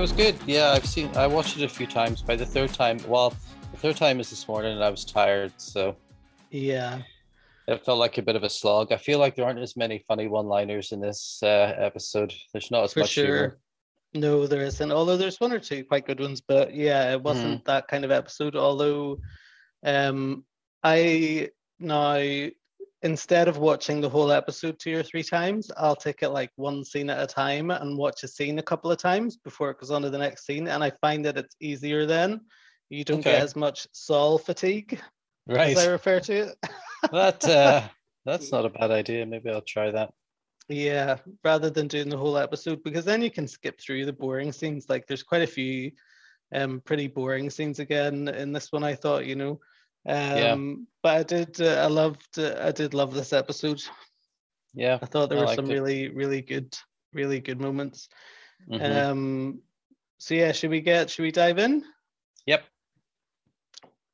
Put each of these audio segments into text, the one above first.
what a cracker. It was good. Yeah, I've seen. I watched it a few times. By the third time, well, the third time is this morning, and I was tired, so Yeah. it felt like a bit of a slog. I feel like there aren't as many funny one-liners in this uh, episode. There's not as For much sure. humor. No, there isn't. Although there's one or two quite good ones, but yeah, it wasn't that kind of episode. Although, um, I now instead of watching the whole episode two or three times, I'll take it like one scene at a time and watch a scene a couple of times before it goes on to the next scene. And I find that it's easier then. You don't get as much Saul fatigue, Right. as I refer to it. that uh, that's not a bad idea. Maybe I'll try that. Yeah, rather than doing the whole episode, because then you can skip through the boring scenes. Like there's quite a few um pretty boring scenes again in this one, I thought, you know. Um but I did uh, I loved uh, I did love this episode. Yeah. I thought there I were some it. really, really good, really good moments. mhm. Um so yeah, should we get should we dive in? Yep.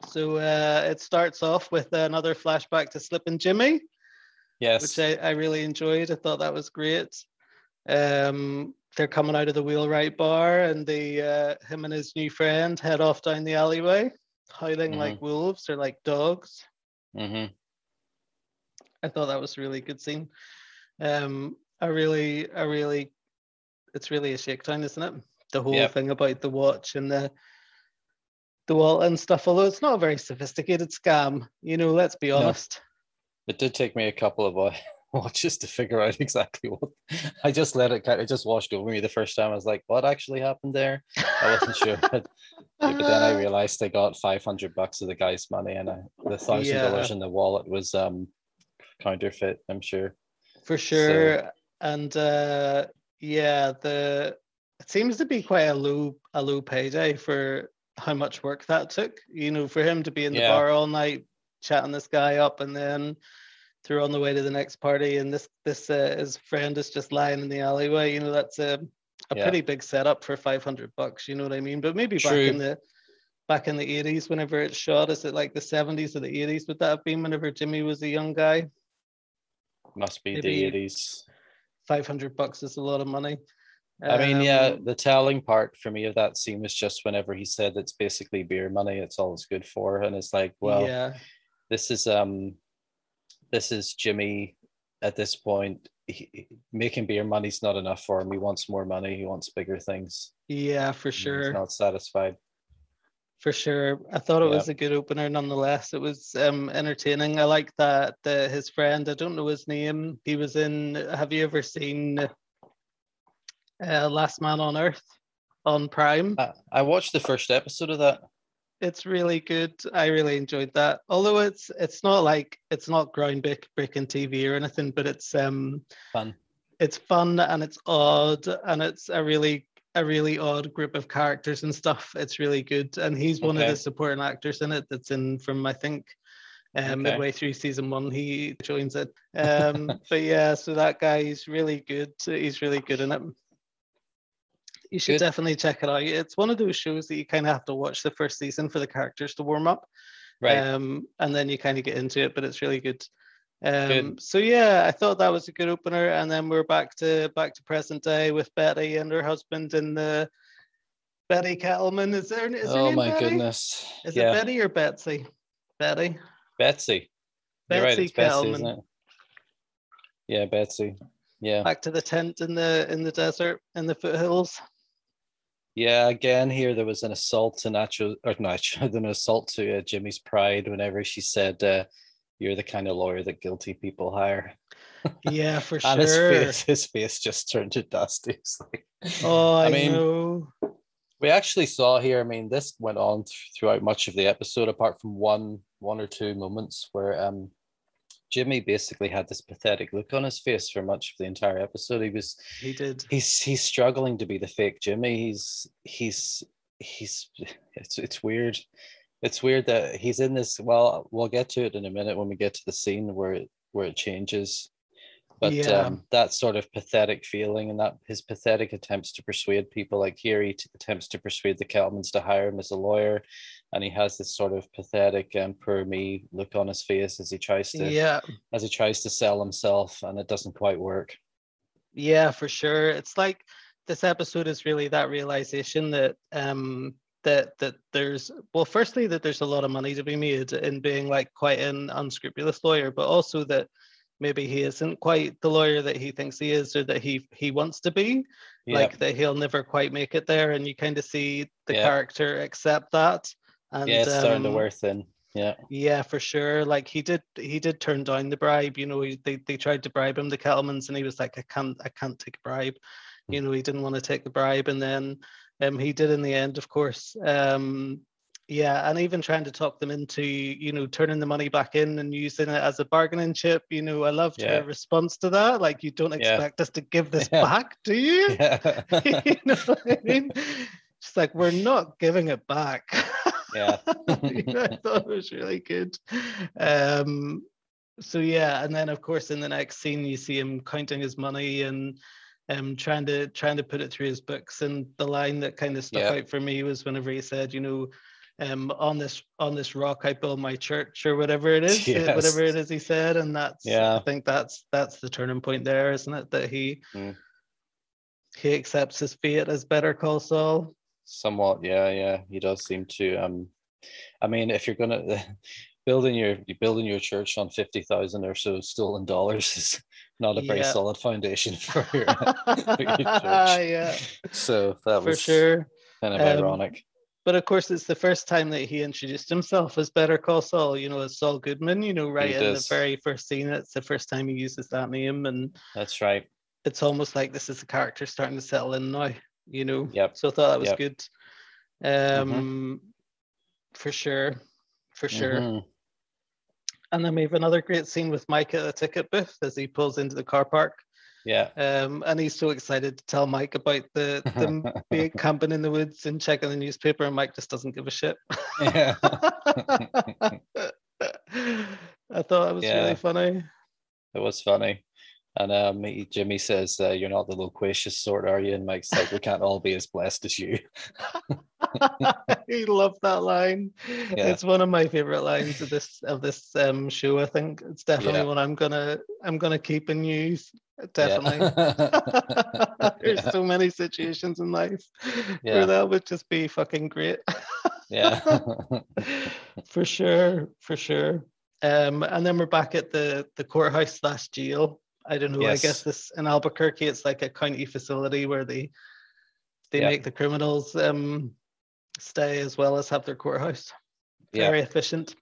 So uh it starts off with another flashback to Slippin' Jimmy. Yes. which I, I really enjoyed. I thought that was great. Um, they're coming out of the wheelwright bar, and the uh, him and his new friend head off down the alleyway, howling like wolves or like dogs. hmm I thought that was a really good scene. Um, I really, I really, it's really a shakedown, isn't it? The whole Yep. thing about the watch and the the wallet and stuff. Although it's not a very sophisticated scam, you know. Let's be No. honest. It did take me a couple of wa- watches to figure out exactly what. I just let it. kind of just washed over me the first time. I was like, "What actually happened there?" I wasn't sure. But, but then I realized they got five hundred bucks of the guy's money, and I, the thousand dollars Yeah. in the wallet was um counterfeit. I'm sure. for sure and uh yeah the it seems to be quite a low a low payday for how much work that took you know for him to be in the Yeah. bar all night chatting this guy up and then through on the way to the next party and this this uh, his friend is just lying in the alleyway you know that's a, a Yeah. pretty big setup for 500 bucks you know what i mean but maybe back in the back in the 80s whenever it's shot is it like the 70s or the 80s would that have been whenever jimmy was a young guy Must be Maybe- the eighties. 500 bucks is a lot of money I mean, yeah, Um, the telling part for me of that scene was just whenever he said it's basically beer money. It's all it's good for, and it's like, well, yeah this is um this is jimmy at this point. He, making beer money's not enough for him. He wants more money. He wants bigger things. Yeah for sure. he's not satisfied. For sure. I thought it Yeah. was a good opener nonetheless. It was um entertaining. I like that the, his friend i don't know his name he was in have you ever seen uh, last man on earth on prime? I, I watched the first episode of that it's really good i really enjoyed that although it's it's not like it's not groundbreaking tv or anything but it's um fun it's fun and it's odd and it's a really a really odd group of characters and stuff. It's really good, and he's one of the supporting actors in it. That's in from I think uh, Okay. midway through season one. He joins it. Um, but yeah, so that guy is really good. He's really good in it. You should Good. definitely check it out. It's one of those shows that you kind of have to watch the first season for the characters to warm up right um, and then you kind of get into it, but it's really good. Um, Good. So yeah, I thought that was a good opener, and then we're back to back to present day with Betty and her husband and the Betty Kettleman. Is there? Is oh my Betty? goodness Is yeah it Betty or Betsy? Betty. betsy you're right Betsy it's betsy Kettleman. it yeah betsy yeah Back to the tent in the in the desert in the foothills. Yeah again here there was an assault to nacho or nacho an assault to uh, jimmy's pride whenever she said uh, you're the kind of lawyer that guilty people hire Yeah, for and his sure. face his face just turned to dust He's like Oh, I, I mean, know. we actually saw here i mean this went on th- throughout much of the episode apart from one one or two moments where um jimmy basically had this pathetic look on his face for much of the entire episode. He was He did. he's he's struggling to be the fake jimmy. He's he's he's it's it's weird. It's weird that he's in this well we'll get to it in a minute when we get to the scene where it where it changes but Yeah. um, that sort of pathetic feeling and that his pathetic attempts to persuade people like here he t- attempts to persuade the Kettlemans to hire him as a lawyer and he has this sort of pathetic and poor me look on his face as he tries to Yeah. as he tries to sell himself and it doesn't quite work Yeah, for sure. It's like this episode is really that realization that um that that there's well firstly that there's a lot of money to be made in being like quite an unscrupulous lawyer but also that maybe he isn't quite the lawyer that he thinks he is or that he he wants to be yeah. like that he'll never quite make it there and you kind of see the yeah. character accept that and yeah it's um, starting to thin yeah yeah for sure like he did he did turn down the bribe you know he, they, they tried to bribe him the Kettlemans and he was like i can't i can't take a bribe hmm. you know he didn't want to take the bribe and then um he did in the end of course um yeah and even trying to talk them into you know turning the money back in and using it as a bargaining chip you know i loved yeah. her response to that like you don't expect yeah. us to give this yeah. back do you yeah. you know what i mean she's like we're not giving it back yeah i thought it was really good um so yeah and then of course in the next scene you see him counting his money and um trying to trying to put it through his books and the line that kind of stuck out for me was whenever he said you know um, on this on this rock I build my church or whatever it is, yes. whatever it is he said, and that's yeah. I think that's that's the turning point there, isn't it? That he mm. he accepts his fate as Better Call Saul. Somewhat, yeah, yeah. He does seem to. Um, I mean, if you're gonna building your building your church on fifty thousand or so stolen dollars is not a very yeah. solid foundation for your, for your church. yeah. So that for was sure kind of um, ironic but of course, it's the first time that he introduced himself as Better Call Saul. You know, as Saul Goodman. You know, right he in does. the very first scene, it's the first time he uses that name, and that's right. It's almost like this is the character starting to settle in now. You know. Yep. So I thought that was yep. good. Um, mm-hmm. for sure, for sure. Mm-hmm. And then we have another great scene with Mike at the ticket booth as he pulls into the car park. Yeah. Um, and he's so excited to tell Mike about the the big camping in the woods and checking the newspaper, and Mike just doesn't give a shit. Yeah. I thought it was yeah. really funny. It was funny. And um, Jimmy says, uh, "You're not the loquacious sort, are you?" And Mike's like, "We can't all be as blessed as you." he loved that line. Yeah. It's one of my favorite lines of this of this um, show. I think it's definitely yeah. one I'm gonna I'm gonna keep and use. Definitely. Yeah. There's so many situations in life where that would just be fucking great. yeah. for sure, for sure. Um, and then we're back at the the courthouse slash jail I don't know. Yes. I guess this in Albuquerque, it's like a county facility where they they yeah. make the criminals um, stay as well as have their courthouse. Very yeah. efficient.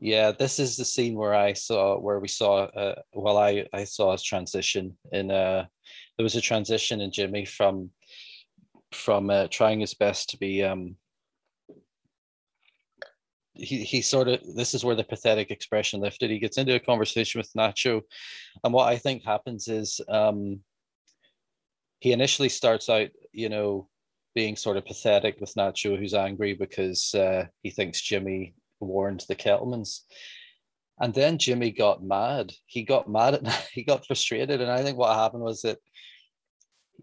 Yeah, this is the scene where I saw where we saw uh, well I I saw a transition in uh there was a transition in Jimmy from from uh, trying his best to be um he, he sort of this is where the pathetic expression lifted. He gets into a conversation with Nacho, and what I think happens is um, he initially starts out, you know, being sort of pathetic with Nacho, who's angry because uh, he thinks Jimmy warned the Kettlemans. And then Jimmy got mad. He got mad at he got frustrated, and I think what happened was that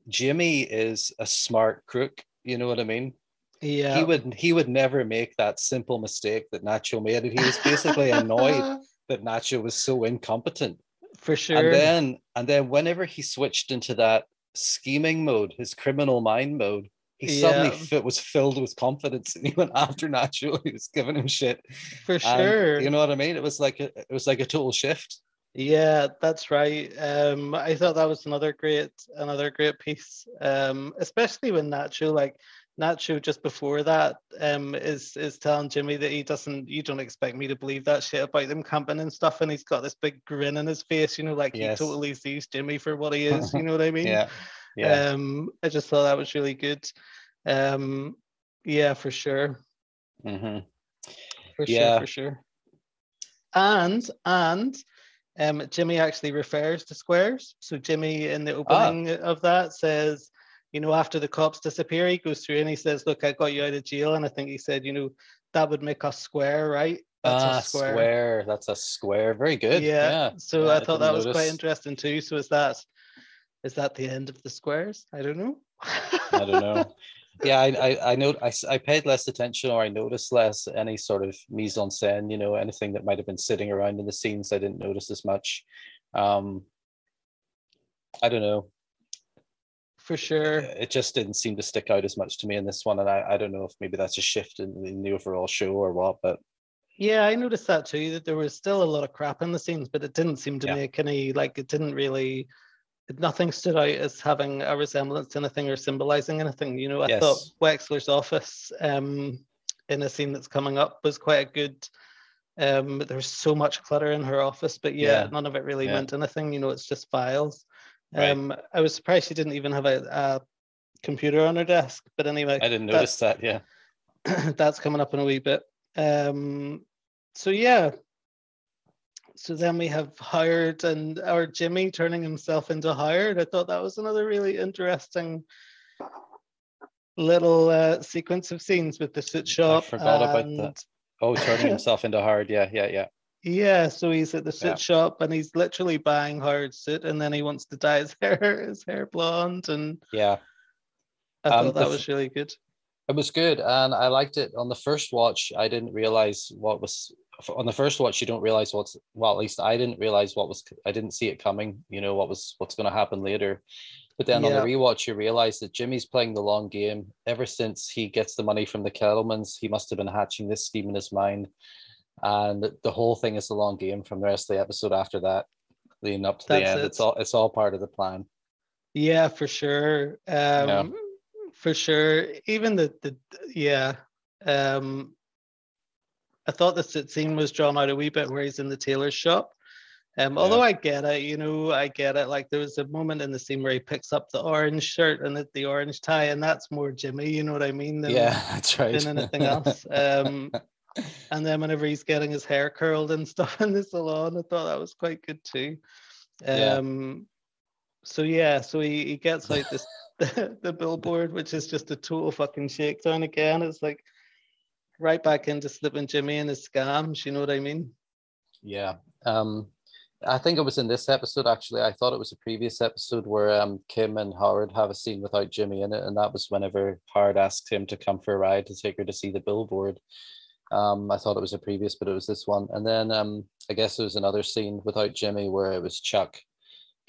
Jimmy is a smart crook. You know what I mean? Yeah. He would he would never make that simple mistake that Nacho made. And he was basically annoyed that Nacho was so incompetent. For sure. And then and then whenever he switched into that scheming mode, his criminal mind mode, he yeah. suddenly fit, was filled with confidence and he went after Nacho. He was giving him shit. For and, sure. You know what I mean? It was like a, it was like a total shift. Yeah, that's right. Um, I thought that was another great another great piece. Um, especially when Nacho like Nacho just before that um, is is telling Jimmy that he doesn't you don't expect me to believe that shit about them camping and stuff and he's got this big grin on his face you know like yes. he totally sees Jimmy for what he is you know what I mean yeah yeah um I just thought that was really good um yeah for sure mm-hmm. for yeah. sure for sure and and um Jimmy actually refers to squares so Jimmy in the ah. opening ah. of that says you know, after the cops disappear, he goes through and he says, Look, I got you out of jail. And I think he said, you know, that would make us square, right? That's ah, a square. square. That's a square. Very good. Yeah. yeah. So yeah, I thought that was quite interesting too. So is that is that the end of the squares? I don't know. I don't know. Yeah, I I I know I, I paid less attention or I noticed less any sort of mise en scène, you know, anything that might have been sitting around in the scenes I didn't notice as much. Um I don't know for sure. It just didn't seem to stick out as much to me in this one, and I, I don't know if maybe that's a shift in, in the overall show or what, but yeah, I noticed that too. That there was still a lot of crap in the scenes, but it didn't seem to yeah. make any like it didn't really. Nothing stood out as having a resemblance to anything or symbolizing anything. You know, I yes. thought Wexler's office um, in a scene that's coming up was quite a good. Um, there's so much clutter in her office, but yeah, yeah. none of it really yeah. meant anything. You know, it's just files. Um, right. I was surprised she didn't even have a, a, computer on her desk. But anyway, I didn't notice that. Yeah, that's coming up in a wee bit. Um, so yeah. So then we have Howard and our Jimmy turning himself into Howard. I thought that was another really interesting little uh, sequence of scenes with the suit shop. I forgot and... about that. Oh, turning himself into Howard. Yeah, yeah, yeah. Yeah, so he's at the suit yeah. shop and he's literally buying Howard suit, and then he wants to dye his hair, his hair blonde, and yeah, I um, thought that was really good. It was good, and I liked it. On the first watch, I didn't realize what was on the first watch. You don't realize what's well. At least I didn't realize what was. I didn't see it coming. You know what was what's going to happen later. But then yeah. on the rewatch, you realize that Jimmy's playing the long game. Ever since he gets the money from the Kettlemans, he must have been hatching this scheme in his mind. And the whole thing is a long game from the rest of the episode after that, leading up to That's the end. It. It's all it's all part of the plan. Yeah, for sure. Um yeah. for sure. Even the the yeah. Um I thought the scene was drawn out a wee bit where he's in the tailor's shop um, yeah. Although I get it, you know, I get it. Like there was a moment in the scene where he picks up the orange shirt and the, the orange tie, and that's more Jimmy. You know what I mean? Than, yeah, that's right. Than anything else. Um, and then whenever he's getting his hair curled and stuff in the salon, I thought that was quite good too. Um, yeah. So yeah, so he, he gets like this the, the billboard, which is just a total fucking shakedown again. It's like right back into slipping Jimmy and his scams. You know what I mean? Yeah. Um, I think it was in this episode actually. I thought it was a previous episode where um, Kim and Howard have a scene without Jimmy in it, and that was whenever Howard asked him to come for a ride to take her to see the billboard. Um, I thought it was a previous, but it was this one. And then um, I guess there was another scene without Jimmy where it was Chuck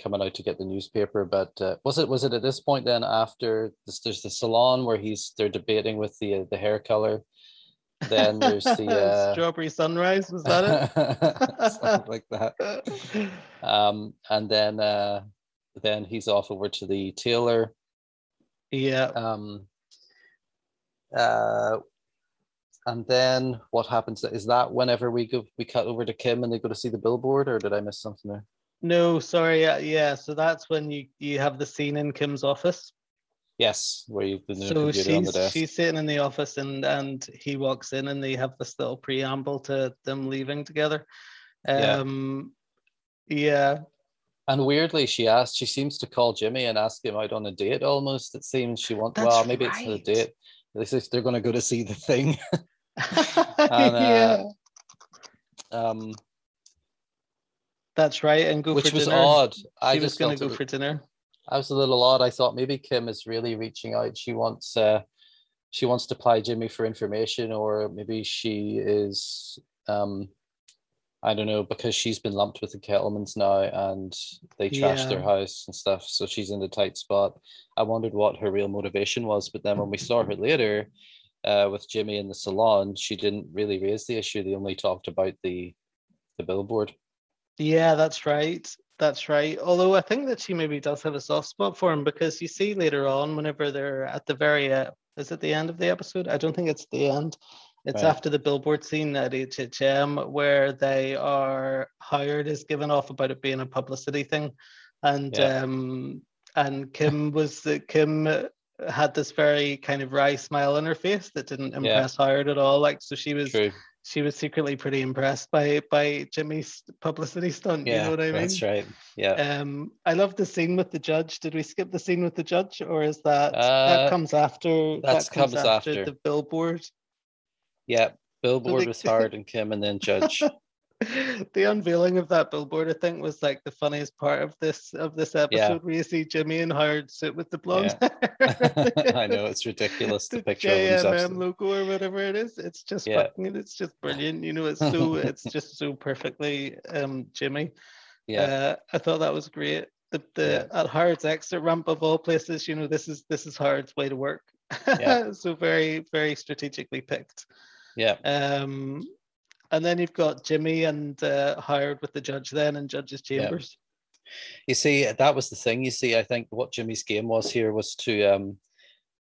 coming out to get the newspaper. But uh, was it was it at this point then after this, there's the salon where he's they're debating with the uh, the hair color then there's the uh... strawberry sunrise. Was that it? Something like that. Um, and then uh, then he's off over to the tailor. Yeah. Um. Uh, and then what happens? Is that whenever we go, we cut over to Kim and they go to see the billboard, or did I miss something there? No, sorry. Yeah, yeah. So that's when you you have the scene in Kim's office. Yes, where you've been so she's, She's sitting in the office and and he walks in and they have this little preamble to them leaving together. Um yeah. yeah. And weirdly, she asked, she seems to call Jimmy and ask him out on a date almost. It seems she wants, well, maybe right. it's a date. They say they're going to go to see the thing. and, uh, yeah. Um, That's right. And go which was dinner. odd. I was going to go for dinner. I was a little odd. I thought maybe Kim is really reaching out. She wants uh, she wants to ply Jimmy for information, or maybe she is um, I don't know because she's been lumped with the Kettlemans now, and they trashed yeah. their house and stuff. So she's in a tight spot. I wondered what her real motivation was, but then when we saw her later uh, with Jimmy in the salon, she didn't really raise the issue. They only talked about the the billboard. Yeah, that's right. That's right. Although I think that she maybe does have a soft spot for him because you see later on, whenever they're at the very, uh, is it the end of the episode? I don't think it's the end. It's right. after the billboard scene at HHM where they are Howard is given off about it being a publicity thing, and yeah. um and Kim was the Kim had this very kind of wry smile on her face that didn't impress yeah. Howard at all. Like so, she was True she was secretly pretty impressed by by Jimmy's publicity stunt. Yeah, you know what I mean? That's right. Yeah. Um, I love the scene with the judge. Did we skip the scene with the judge, or is that uh, that comes after? That comes, after, after the billboard. Yeah, billboard was Howard and Kim, and then judge. the unveiling of that billboard, I think, was like the funniest part of this of this episode, yeah. where you see Jimmy and Howard sit with the blonde yeah. I know it's ridiculous the to picture JMM logo or whatever it is. It's just yeah. fucking, it's just brilliant. You know, it's so it's just so perfectly um Jimmy. Yeah, uh, I thought that was great. the, the yeah. at Howard's exit ramp of all places, you know, this is this is Howard's way to work. Yeah. so very, very strategically picked. Yeah. Um and then you've got Jimmy and uh, Howard with the judge then in Judge's Chambers. Yeah. You see, that was the thing. You see, I think what Jimmy's game was here was to um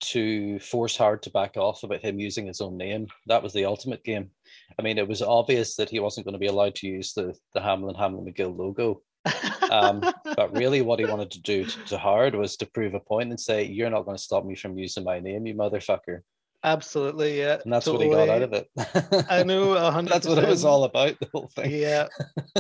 to force Howard to back off about him using his own name. That was the ultimate game. I mean, it was obvious that he wasn't going to be allowed to use the the Hamlin Hamlin McGill logo. um, but really, what he wanted to do to, to Howard was to prove a point and say, "You're not going to stop me from using my name, you motherfucker." Absolutely, yeah. And that's totally. what he got out of it. I know, 100%. that's what it was all about. The whole thing. Yeah,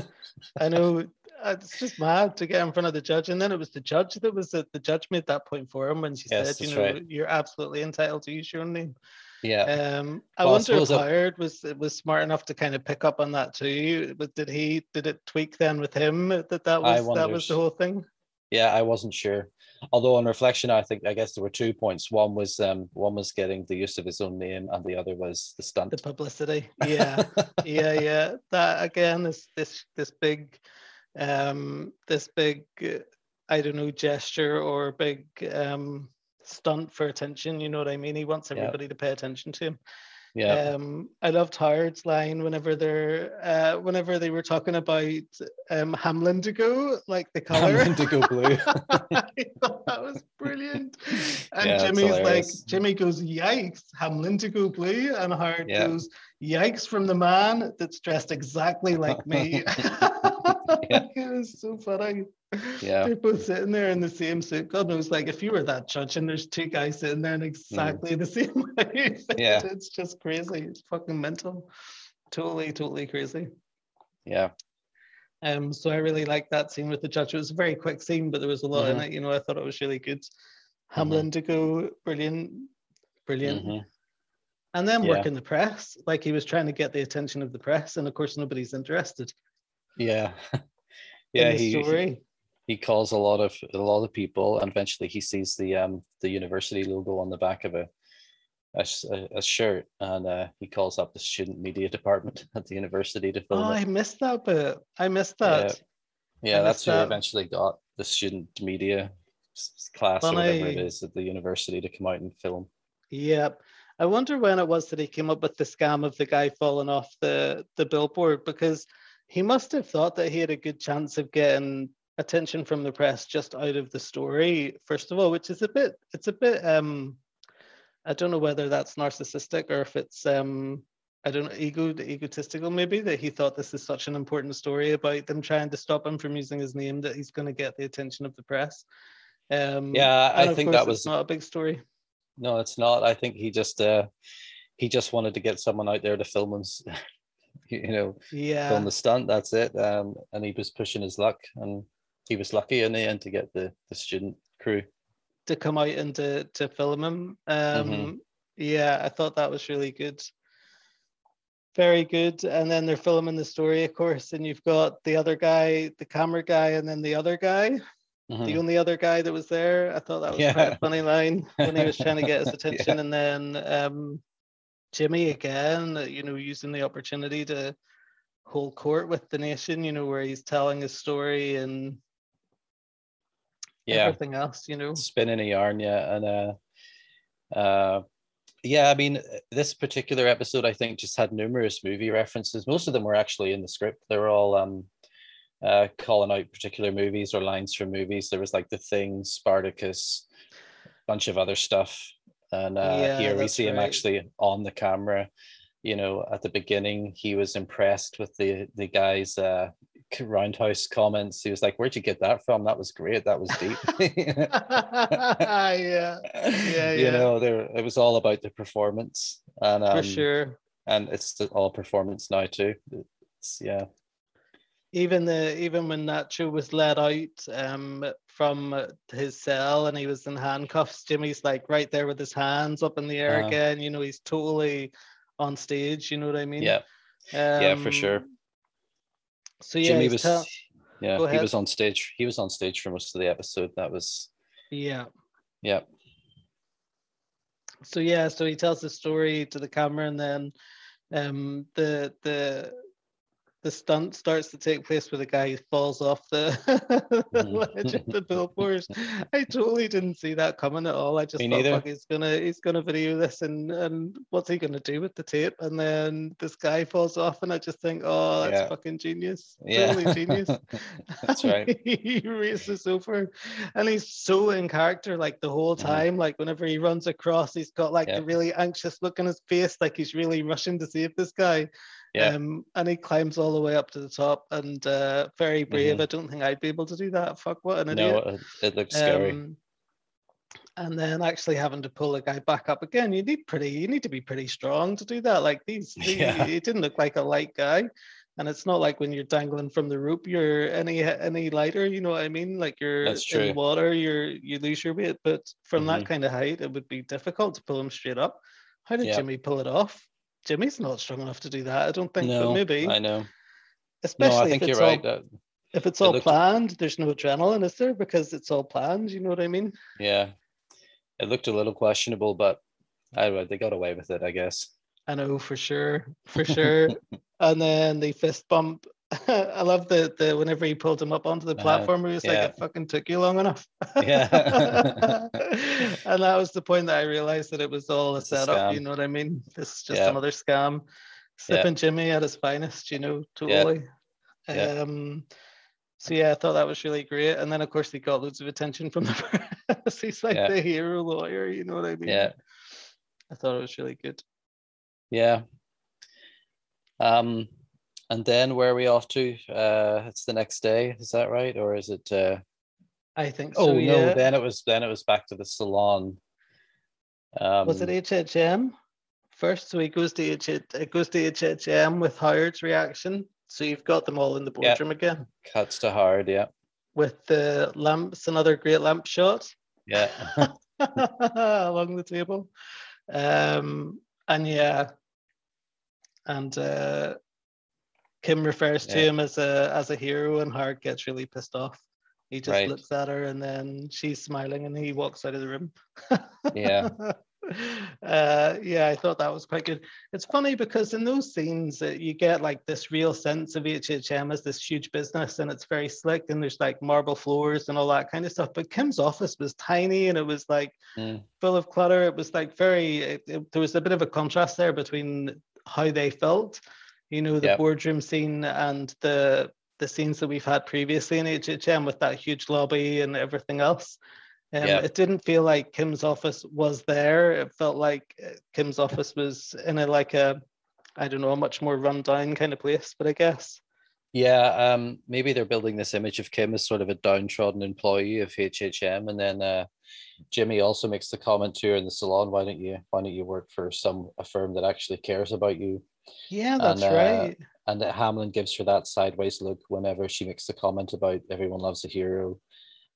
I know. Uh, it's just mad to get in front of the judge, and then it was the judge that was the, the judge made that point for him when she yes, said, "You know, right. you're absolutely entitled to use your own name." Yeah. Um, I well, wonder I if Howard was was smart enough to kind of pick up on that too. But did he did it tweak then with him that that was that was the whole thing? Yeah, I wasn't sure. Although on reflection, I think I guess there were two points. One was um one was getting the use of his own name, and the other was the stunt. The publicity. Yeah, yeah, yeah. That again is this this big, um, this big, I don't know, gesture or big um stunt for attention. You know what I mean? He wants everybody yeah. to pay attention to him. Yeah. Um, I loved Howard's line whenever they're uh, whenever they were talking about um Hamlindigo, like the color. Hamlindigo blue. I thought that was brilliant. And yeah, Jimmy's like, Jimmy goes, Yikes, Hamlindigo blue, and Howard yeah. goes, Yikes from the man that's dressed exactly like me. yeah. it was so funny. Yeah. They're both sitting there in the same suit. God knows, like if you were that judge and there's two guys sitting there in exactly mm. the same way, yeah. it's just crazy. It's fucking mental. Totally, totally crazy. Yeah. Um, so I really liked that scene with the judge. It was a very quick scene, but there was a lot mm-hmm. in it. You know, I thought it was really good. Hamlin mm-hmm. to go, brilliant, brilliant. Mm-hmm. And then yeah. work in the press, like he was trying to get the attention of the press, and of course nobody's interested. Yeah, yeah. he, story he calls a lot of a lot of people, and eventually he sees the um the university logo on the back of a a, a shirt, and uh, he calls up the student media department at the university to film oh, it. I missed that bit. I missed that. Yeah, yeah that's who that. eventually got the student media class when or whatever I, it is at the university to come out and film. Yep. I wonder when it was that he came up with the scam of the guy falling off the the billboard because he must have thought that he had a good chance of getting attention from the press just out of the story first of all which is a bit it's a bit um i don't know whether that's narcissistic or if it's um i don't know ego egotistical maybe that he thought this is such an important story about them trying to stop him from using his name that he's going to get the attention of the press. Um yeah i think that was not a big story. No it's not. I think he just uh he just wanted to get someone out there to film him you know yeah film the stunt that's it um and he was pushing his luck and he was lucky in the end to get the, the student crew to come out and to, to film him. Um, mm-hmm. Yeah, I thought that was really good. Very good. And then they're filming the story, of course, and you've got the other guy, the camera guy, and then the other guy. Mm-hmm. The only other guy that was there. I thought that was yeah. quite a funny line when he was trying to get his attention. yeah. And then um, Jimmy again, you know, using the opportunity to hold court with the nation, you know, where he's telling his story and yeah. everything else you know. Spinning a yarn yeah and uh uh yeah i mean this particular episode i think just had numerous movie references. Most of them were actually in the script. They were all um uh calling out particular movies or lines from movies. There was like the thing spartacus a bunch of other stuff and uh yeah, here we see right. him actually on the camera you know at the beginning he was impressed with the the guy's uh roundhouse comments. He was like, "Where'd you get that from? That was great. That was deep." yeah, yeah, yeah. You know, there it was all about the performance, and um, for sure. And it's all performance now too. It's, yeah. Even the even when Nacho was let out um, from his cell and he was in handcuffs, Jimmy's like right there with his hands up in the air uh, again. You know, he's totally on stage. You know what I mean? Yeah. Um, yeah, for sure so yeah, Jimmy was tell- yeah he was on stage. He was on stage for most of the episode. That was yeah yeah. So yeah, so he tells the story to the camera, and then um, the the the stunt starts to take place where the guy falls off the, the ledge of the billboards. I totally didn't see that coming at all. I just Me thought, neither. fuck, he's gonna he's gonna video this and and what's he gonna do with the tape? And then this guy falls off, and I just think, oh, that's Yeah. fucking genius, Yeah. totally genius. That's right. he races over, and he's so in character like the whole Mhm. time. Like whenever he runs across, he's got like Yeah. a really anxious look on his face, like he's really rushing to save this guy. Yeah. Um, and he climbs all the way up to the top, and uh, very brave. Mhm. I don't think I'd be able to do that. Fuck, what an no, idiot. it, it looks scary. Um, and then actually having to pull the guy back up again, you need pretty, you need to be pretty strong to do that. Like these, the, Yeah. he didn't look like a light guy, and it's not like when you're dangling from the rope, you're any any lighter. You know what I mean? Like you're in water, you're you lose your weight, but from that Mhm. kind of height, it would be difficult to pull him straight up. How did Yeah. Jimmy pull it off? Jimmy's not strong enough to do that. I don't think, no, but maybe, I know. Especially No, I think if you're it's all right. that- if it's It all planned, there's no adrenaline, is there? Because it's all planned. You know what I mean? yeah, it looked a little questionable, but I know, they got away with it, I guess. I know for sure, for sure. and then the fist bump. I love the the whenever he pulled him up onto the Uh-huh, platform, he was like, yeah. "It fucking took you long enough." Yeah. and that was the point that I realized that it was all a It's setup. scam. You know what I mean? This is just Yeah. another scam. Yeah. Slipping Jimmy at his finest. You know, Yeah. totally. Yeah. Um. So yeah, I thought that was really great. And then of course he got loads of attention from the press. He's like Yeah. the hero lawyer. You know what I mean? Yeah, I thought it was really good. yeah. Um, and then where are we off to? Uh, it's the next day, is that right, or is it? Uh, I think oh no, yeah. then it was then it was back to the salon. Um, was it HHM first? So he goes to H it goes to HHM with Howard's reaction. So you've got them all in the Yeah. boardroom again cuts to Howard? Yeah, with the lamps, another great lamp shot yeah, along the table. Um, and yeah, and uh, Kim refers to Yeah. him as a as a hero, and Howard gets really pissed off. He just Right. looks at her, and then she's smiling, and he walks out of the room. Yeah. uh, yeah, I thought that was quite good. It's funny because in those scenes, uh, you get like this real sense of HHM as this huge business, and it's very slick, and there's like marble floors and all that kind of stuff. But Kim's office was tiny, and it was like Mm. full of clutter. It was like very. It, it- there was a bit of a contrast there between how they felt, you know, the Yep. boardroom scene and the the scenes that we've had previously in HHM with that huge lobby and everything else. Um, Yep. It didn't feel like Kim's office was there. It felt like uh, Kim's office was in a like a, I don't know, a much more rundown kind of place. But I guess yeah. Um, maybe they're building this image of Kim as sort of a downtrodden employee of HHM, and then uh, Jimmy also makes the comment to her in the salon, "Why don't you Why don't you work for some a firm that actually cares about you?" Yeah, that's uh, right. and that Hamlin gives her that sideways look whenever she makes the comment about everyone loves a hero,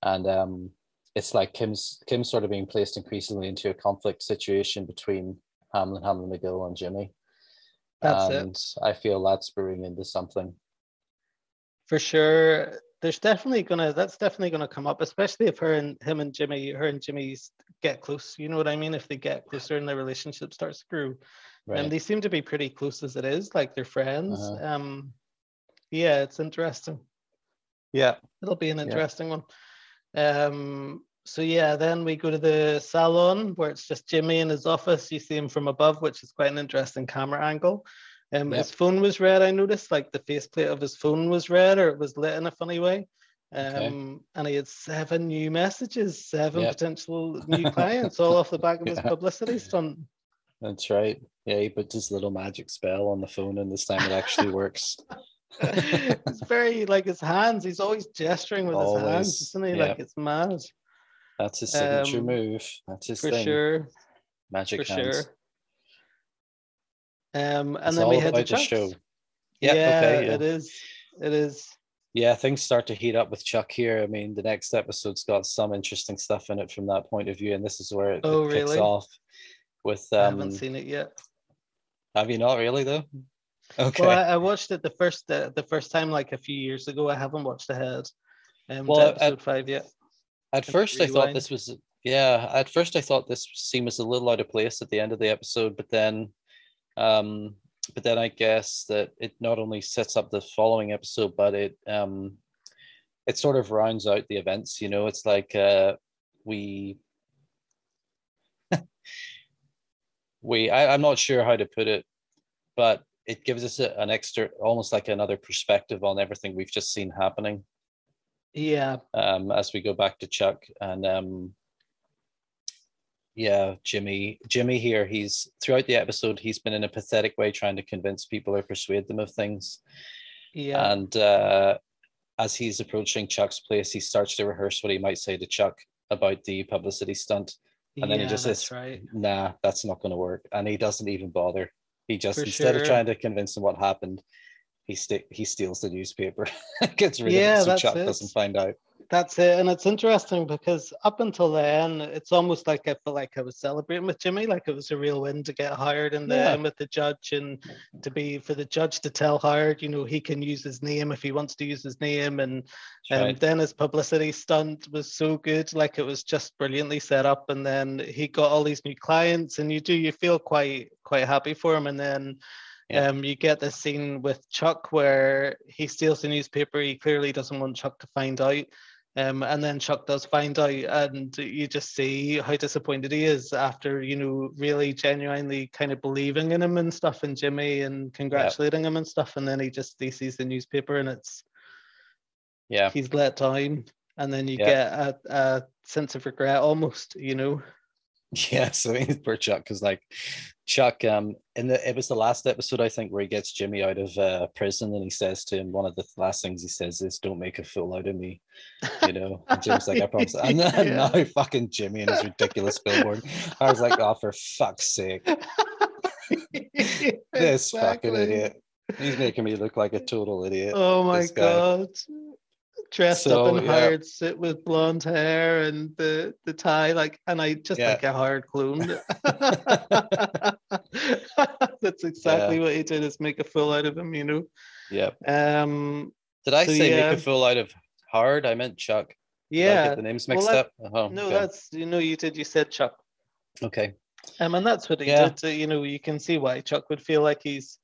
and um, it's like Kim's Kim's sort of being placed increasingly into a conflict situation between Hamlin, Hamlin McGill, and Jimmy, That's it. and I feel that's brewing into something. for sure there's definitely gonna that's definitely gonna come up especially if her and him and jimmy her and jimmy's get close you know what i mean? If they get closer and their relationship starts to grow Right? and they seem to be pretty close as it is like they're friends Uh-huh. um yeah it's interesting. Yeah, it'll be an interesting one. Um so yeah then we go to the salon where it's just jimmy in his office. You see him from above which is quite an interesting camera angle. Um Yep. his phone was red i noticed like the faceplate of his phone was red or it was lit in a funny way um Okay. and he had seven new messages seven Yep. potential new clients all off the back of his Yeah. publicity stunt that's right. Yeah, he puts his little magic spell on the phone, and this time it actually works. it's very like his hands he's always gesturing with his hands Always, isn't he yeah. like it's mad That's his signature Um, move. That's his for thing. sure Magic for hands. sure. Um, and It's then we all head to about the Chuck's. show. Yeah, Yeah, okay, yeah. it is. It is. Yeah, things start to heat up with Chuck here. I mean, the next episode's got some interesting stuff in it from that point of view, and this is where it, Oh, it kicks really? off. With I um, haven't seen it yet. have you not really though? Okay. Well, I, I watched it the first uh, the first time like a few years ago. I haven't watched ahead. Um, Well, I- episode five yet. at first, I thought this was yeah. At first, I thought this scene was a little out of place at the end of the episode, but then, um, but then I guess that it not only sets up the following episode, but it um, it sort of rounds out the events. You know, it's like uh, we we I, I'm not sure how to put it, but it gives us a, an extra, almost like another perspective on everything we've just seen happening. Yeah. Um, as we go back to Chuck and um, yeah, Jimmy. Jimmy here. He's throughout the episode. He's been in a pathetic way trying to convince people or persuade them of things. Yeah. And uh, as he's approaching Chuck's place, he starts to rehearse what he might say to Chuck about the publicity stunt. And then yeah, he just says, right. "Nah, that's not going to work." And he doesn't even bother. He just For instead sure. of trying to convince him what happened, he st- he steals the newspaper, gets rid Yeah, of it so Chuck it. doesn't find out. That's it. And it's interesting because up until then, it's almost like I felt like I was celebrating with Jimmy, like it was a real win to get Howard in the Yeah. end with the judge and to be for the judge to tell Howard, you know, he can use his name if he wants to use his name. And um, right. then his publicity stunt was so good, like it was just brilliantly set up. And then he got all these new clients, and you do you feel quite quite happy for him. And then Yeah. um, you get this scene with Chuck where he steals the newspaper. He clearly doesn't want Chuck to find out. Um, and then Chuck does find out, and you just see how disappointed he is after, you know, really genuinely kind of believing in him and stuff, and Jimmy and congratulating him and stuff. And then he just he sees the newspaper, and it's yeah, he's let down, and then you Yeah. get a, a sense of regret almost, you know. yeah. So he's poor Chuck because like Chuck, um, in the it was the last episode I think where he gets Jimmy out of uh, prison and he says to him one of the last things he says is "Don't make a fool out of me," you know. And Jimmy's like, "I promise." And then Yeah. now fucking Jimmy and his ridiculous billboard. I was like, "Oh, for fuck's sake, this fucking idiot." He's making me look like a total idiot. Oh my god. Dressed So, up in yeah. Howard suit with blonde hair and the, the tie, like and I just Yeah. like a Howard clone. That's exactly what he did is make a fool out of him, you know. Yeah. Um Did I So, say yeah. make a fool out of Howard? I meant Chuck. Yeah. get the names Well, mixed that- up. Oh, No, okay. that's you know, you did you said Chuck. okay. Um, and that's what he Yeah. did. uh, You know, you can see why Chuck would feel like he's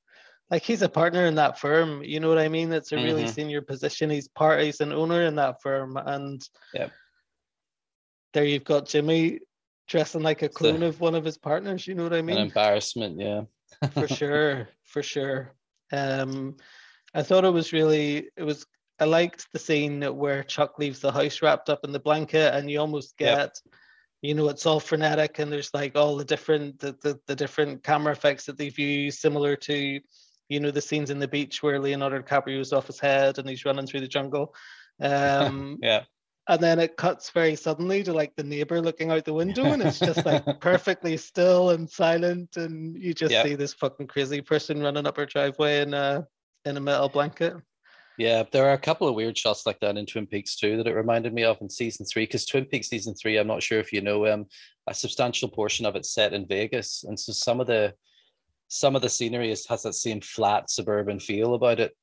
like he's a partner in that firm. You know what I mean? It's a really Mhm. senior position. He's part. He's an owner in that firm, and yeah, there you've got Jimmy dressing like a clone of one of his partners. You know what I An mean? embarrassment. Yeah. for sure, for sure. Um, I thought it was really. It was. I liked the scene where Chuck leaves the house wrapped up in the blanket, and you almost Yep. get you know it's all frenetic and there's like all the different the, the, the different camera effects that they've used similar to you know the scenes in the beach where leonardo dicaprio is off his head and he's running through the jungle um Yeah. and then it cuts very suddenly to like the neighbor looking out the window and it's just like perfectly still and silent and you just Yeah. see this fucking crazy person running up her driveway in a in a metal blanket Yeah, there are a couple of weird shots like that in Twin Peaks too that it reminded me of in season three. Because Twin Peaks season three, I'm not sure if you know, um, a substantial portion of it's set in Vegas, and so some of the some of the scenery is, has that same flat suburban feel about it.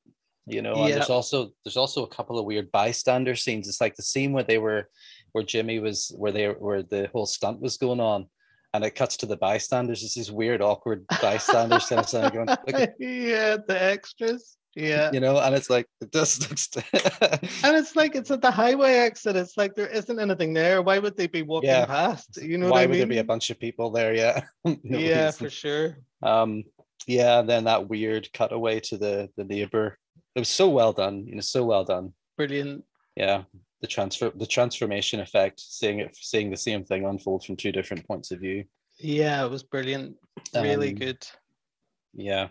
You know, and there's also there's also a couple of weird bystander scenes. It's like the scene where they were where Jimmy was where they where the whole stunt was going on. And it cuts to the bystanders. It's these weird, awkward bystanders kind of going, yeah the extras yeah you know, and it's like it just looks And it's like it's at the highway exit. It's like there isn't anything there. Why would they be walking Yeah. past? You know why what I would mean? there be a bunch of people there? Yeah. No yeah, reason. for sure. Um, yeah, and then that weird cutaway to the the neighbor. It was so well done, you know, so well done. Brilliant. Yeah. The transfer the transformation effect, seeing it seeing the same thing unfold from two different points of view. Yeah, it was brilliant. Really Um, good. Yeah.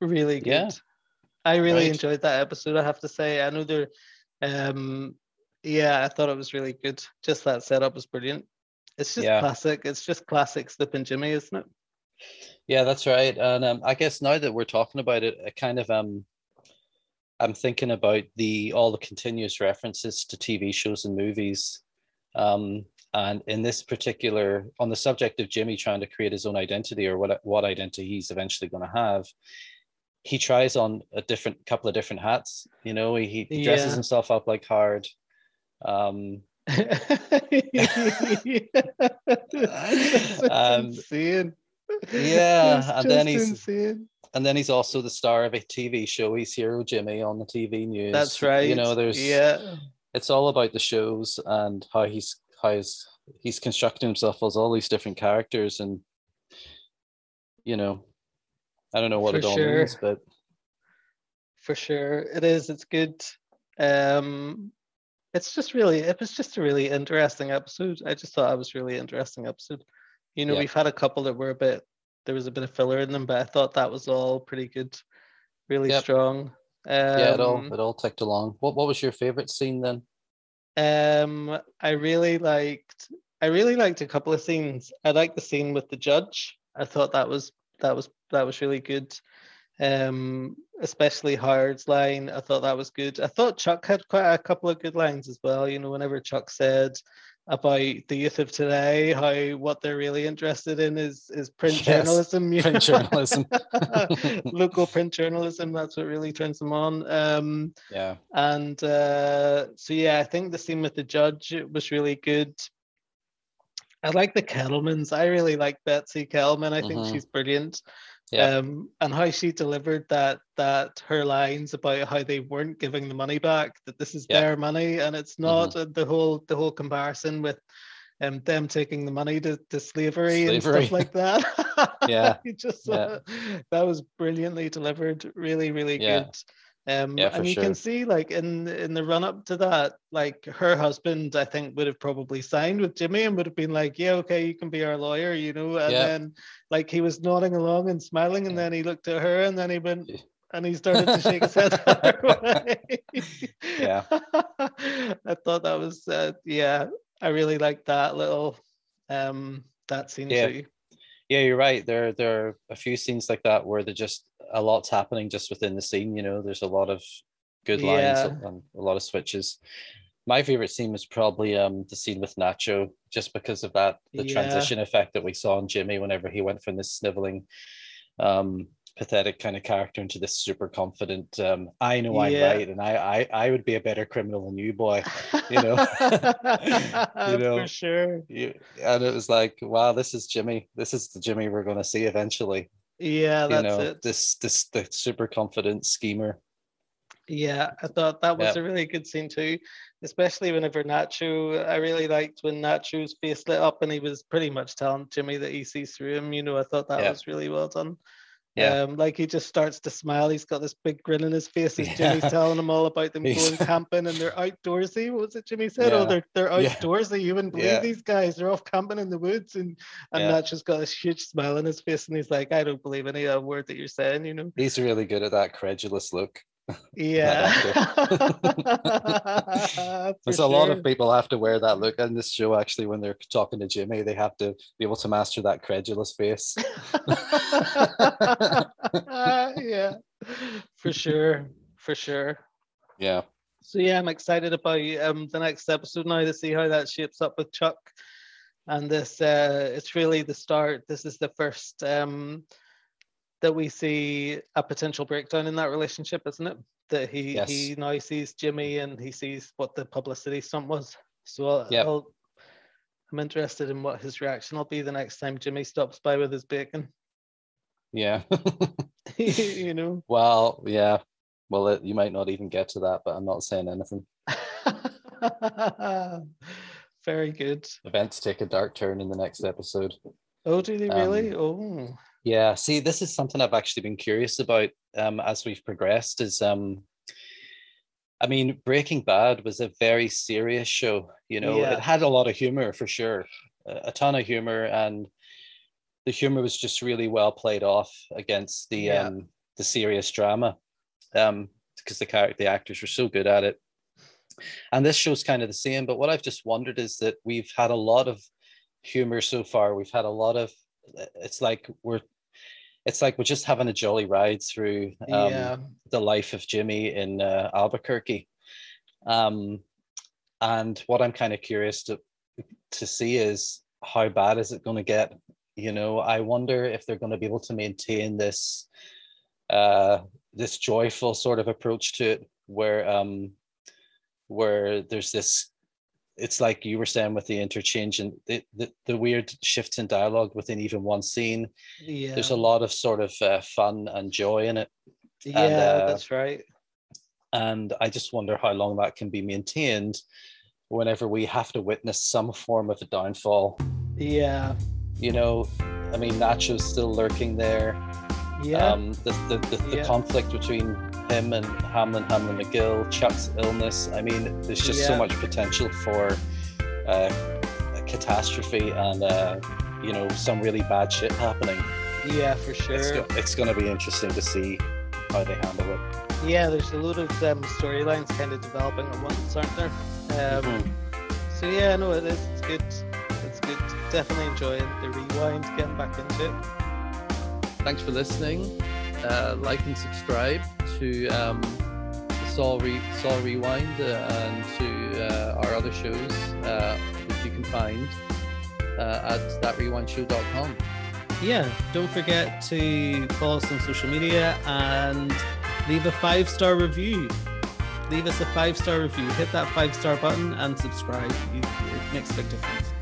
Really good. yeah. I really Right. enjoyed that episode, I have to say. I know there um yeah, I thought it was really good. Just that setup was brilliant. It's just Yeah. classic. It's just classic Slippin' Jimmy, isn't it? Yeah, that's right. And um, I guess now that we're talking about it, I kind of um I'm thinking about the all the continuous references to TV shows and movies. Um, and in this particular, on the subject of Jimmy trying to create his own identity or what what identity he's eventually going to have, he tries on a different couple of different hats. You know, he, he dresses Yeah. himself up like Howard. Um, That's Um, insane. Yeah, and then he's insane. and then he's also the star of a TV show. He's Hero Jimmy on the TV news. That's right. You know, there's yeah, it's all about the shows and how he's how he's he's constructing himself as all these different characters and you know I don't know what For it all sure. means, but for sure it is. It's good. Um, it's just really it was just a really interesting episode. I just thought it was really interesting episode. You know, Yeah. we've had a couple that were a bit there was a bit of filler in them, but I thought that was all pretty good, really Yep. strong. Um, yeah, it all it all ticked along. What what was your favorite scene then? Um, I really liked. I really liked a couple of scenes. I liked the scene with the judge. I thought that was that was that was really good. Um, especially Howard's line. I thought that was good. I thought Chuck had quite a couple of good lines as well. You know, whenever Chuck said about the youth of today, how what they're really interested in is is print Yes, journalism. print journalism. Local print journalism. That's what really turns them on. Um, Yeah. and uh, so yeah, I think the scene with the judge was really good. I like the Kettlemans. I really like Betsy Kettleman. I think Mhm. she's brilliant. Yeah. Um, and how she delivered that that her lines about how they weren't giving the money back, that this is Yeah. their money and it's not uh, the whole the whole comparison with um, them taking the money to, to slavery, and stuff like that. Yeah. Just Yeah. uh, that was brilliantly delivered, really, really Yeah. good. Um, Yeah, and you sure. can see, like in in the run up to that, like her husband, I think would have probably signed with Jimmy and would have been like, "Yeah, okay, you can be our lawyer," you know. And Yeah. then, like, he was nodding along and smiling, and then he looked at her, and then he went, and he started to shake his head. the other way. Yeah. I thought that was, uh, yeah, I really liked that little, um, that scene Yeah. too. Yeah, you're right. There there are a few scenes like that where they're just a lot's happening just within the scene, you know. There's a lot of good lines Yeah. and a lot of switches. My favorite scene was probably um the scene with Nacho, just because of that the Yeah. transition effect that we saw in Jimmy whenever he went from this sniveling um pathetic kind of character into this super confident um I know I'm Yeah. right and I, I I would be a better criminal than you boy. You know? You know, for sure. You, and it was like, wow, this is Jimmy. This is the Jimmy we're going to see eventually. Yeah, you that's know, it. this this the super confident schemer. Yeah, I thought that was Yeah. a really good scene too, especially whenever Nacho. I really liked when Nacho's face lit up and he was pretty much telling Jimmy that he sees through him. You know, I thought that Yeah. was really well done. Yeah. Um, like he just starts to smile. He's got this big grin on his face as Yeah. Jimmy's telling him all about them going camping and they're outdoorsy. What was it Jimmy said? Oh, they're they're Yeah. outdoorsy. You wouldn't believe Yeah. these guys. They're off camping in the woods and and Yeah. Nacho's got this huge smile on his face and he's like, I don't believe any of that word that you're saying. You know. He's really good at that credulous look. Yeah. There's For a lot of people have to wear that look in this show. Actually, when they're talking to Jimmy, they have to be able to master that credulous face. yeah, for sure, for sure. yeah, So yeah, I'm excited about um the next episode now to see how that shapes up with Chuck. And this uh it's really the start. This is the first um that we see a potential breakdown in that relationship, isn't it? That he Yes. he now sees Jimmy and he sees what the publicity stunt was. So I'll, Yep. I'll I'm interested in what his reaction will be the next time Jimmy stops by with his bacon. yeah. you know. well, yeah. Well, it, you might not even get to that, but I'm not saying anything. Very good. Events take a dark turn in the next episode. Oh, do they Um, really? oh, Yeah, see, this is something I've actually been curious about um, as we've progressed. Is um, I mean, Breaking Bad was a very serious show. You know, Yeah. it had a lot of humor for sure, a, a ton of humor, and the humor was just really well played off against the Yeah. um, the serious drama, um, because the character, the actors were so good at it. And this show's kind of the same. But what I've just wondered is that we've had a lot of humor so far. We've had a lot of. It's like we're. It's like we're just having a jolly ride through um, yeah, the life of Jimmy in uh, Albuquerque. Um, and what I'm kind of curious to to see is how bad is it going to get? You know, I wonder if they're going to be able to maintain this uh, this joyful sort of approach to it, where um, where there's this it's like you were saying with the interchange and the, the, the weird shifts in dialogue within even one scene. Yeah. There's a lot of sort of uh, fun and joy in it. Yeah, and, uh, that's right. And I just wonder how long that can be maintained whenever we have to witness some form of a downfall. Yeah. You know, I mean, Nacho's still lurking there. Yeah. Um, the the, the, the Yeah. conflict between him and Hamlin, Hamlin McGill, Chuck's illness. I mean, there's just so much potential for uh, a catastrophe and uh, you know some really bad shit happening. yeah, for It's, sure. go- it's going to be interesting to see how they handle it. Yeah, there's a lot of um, storylines kind of developing at once, aren't there? Um, Mhm. So yeah, no, it is. It's good. It's good. Definitely enjoying the rewind, getting back into it. Thanks for listening. Uh, like and subscribe to um, Saul, Re- Saul Rewind uh, and to uh, our other shows, uh, which you can find uh, at thatrewindshow.com. Yeah, don't forget to follow us on social media and leave a five star review. Leave us a five star review. Hit that five star button and subscribe. It makes a big difference.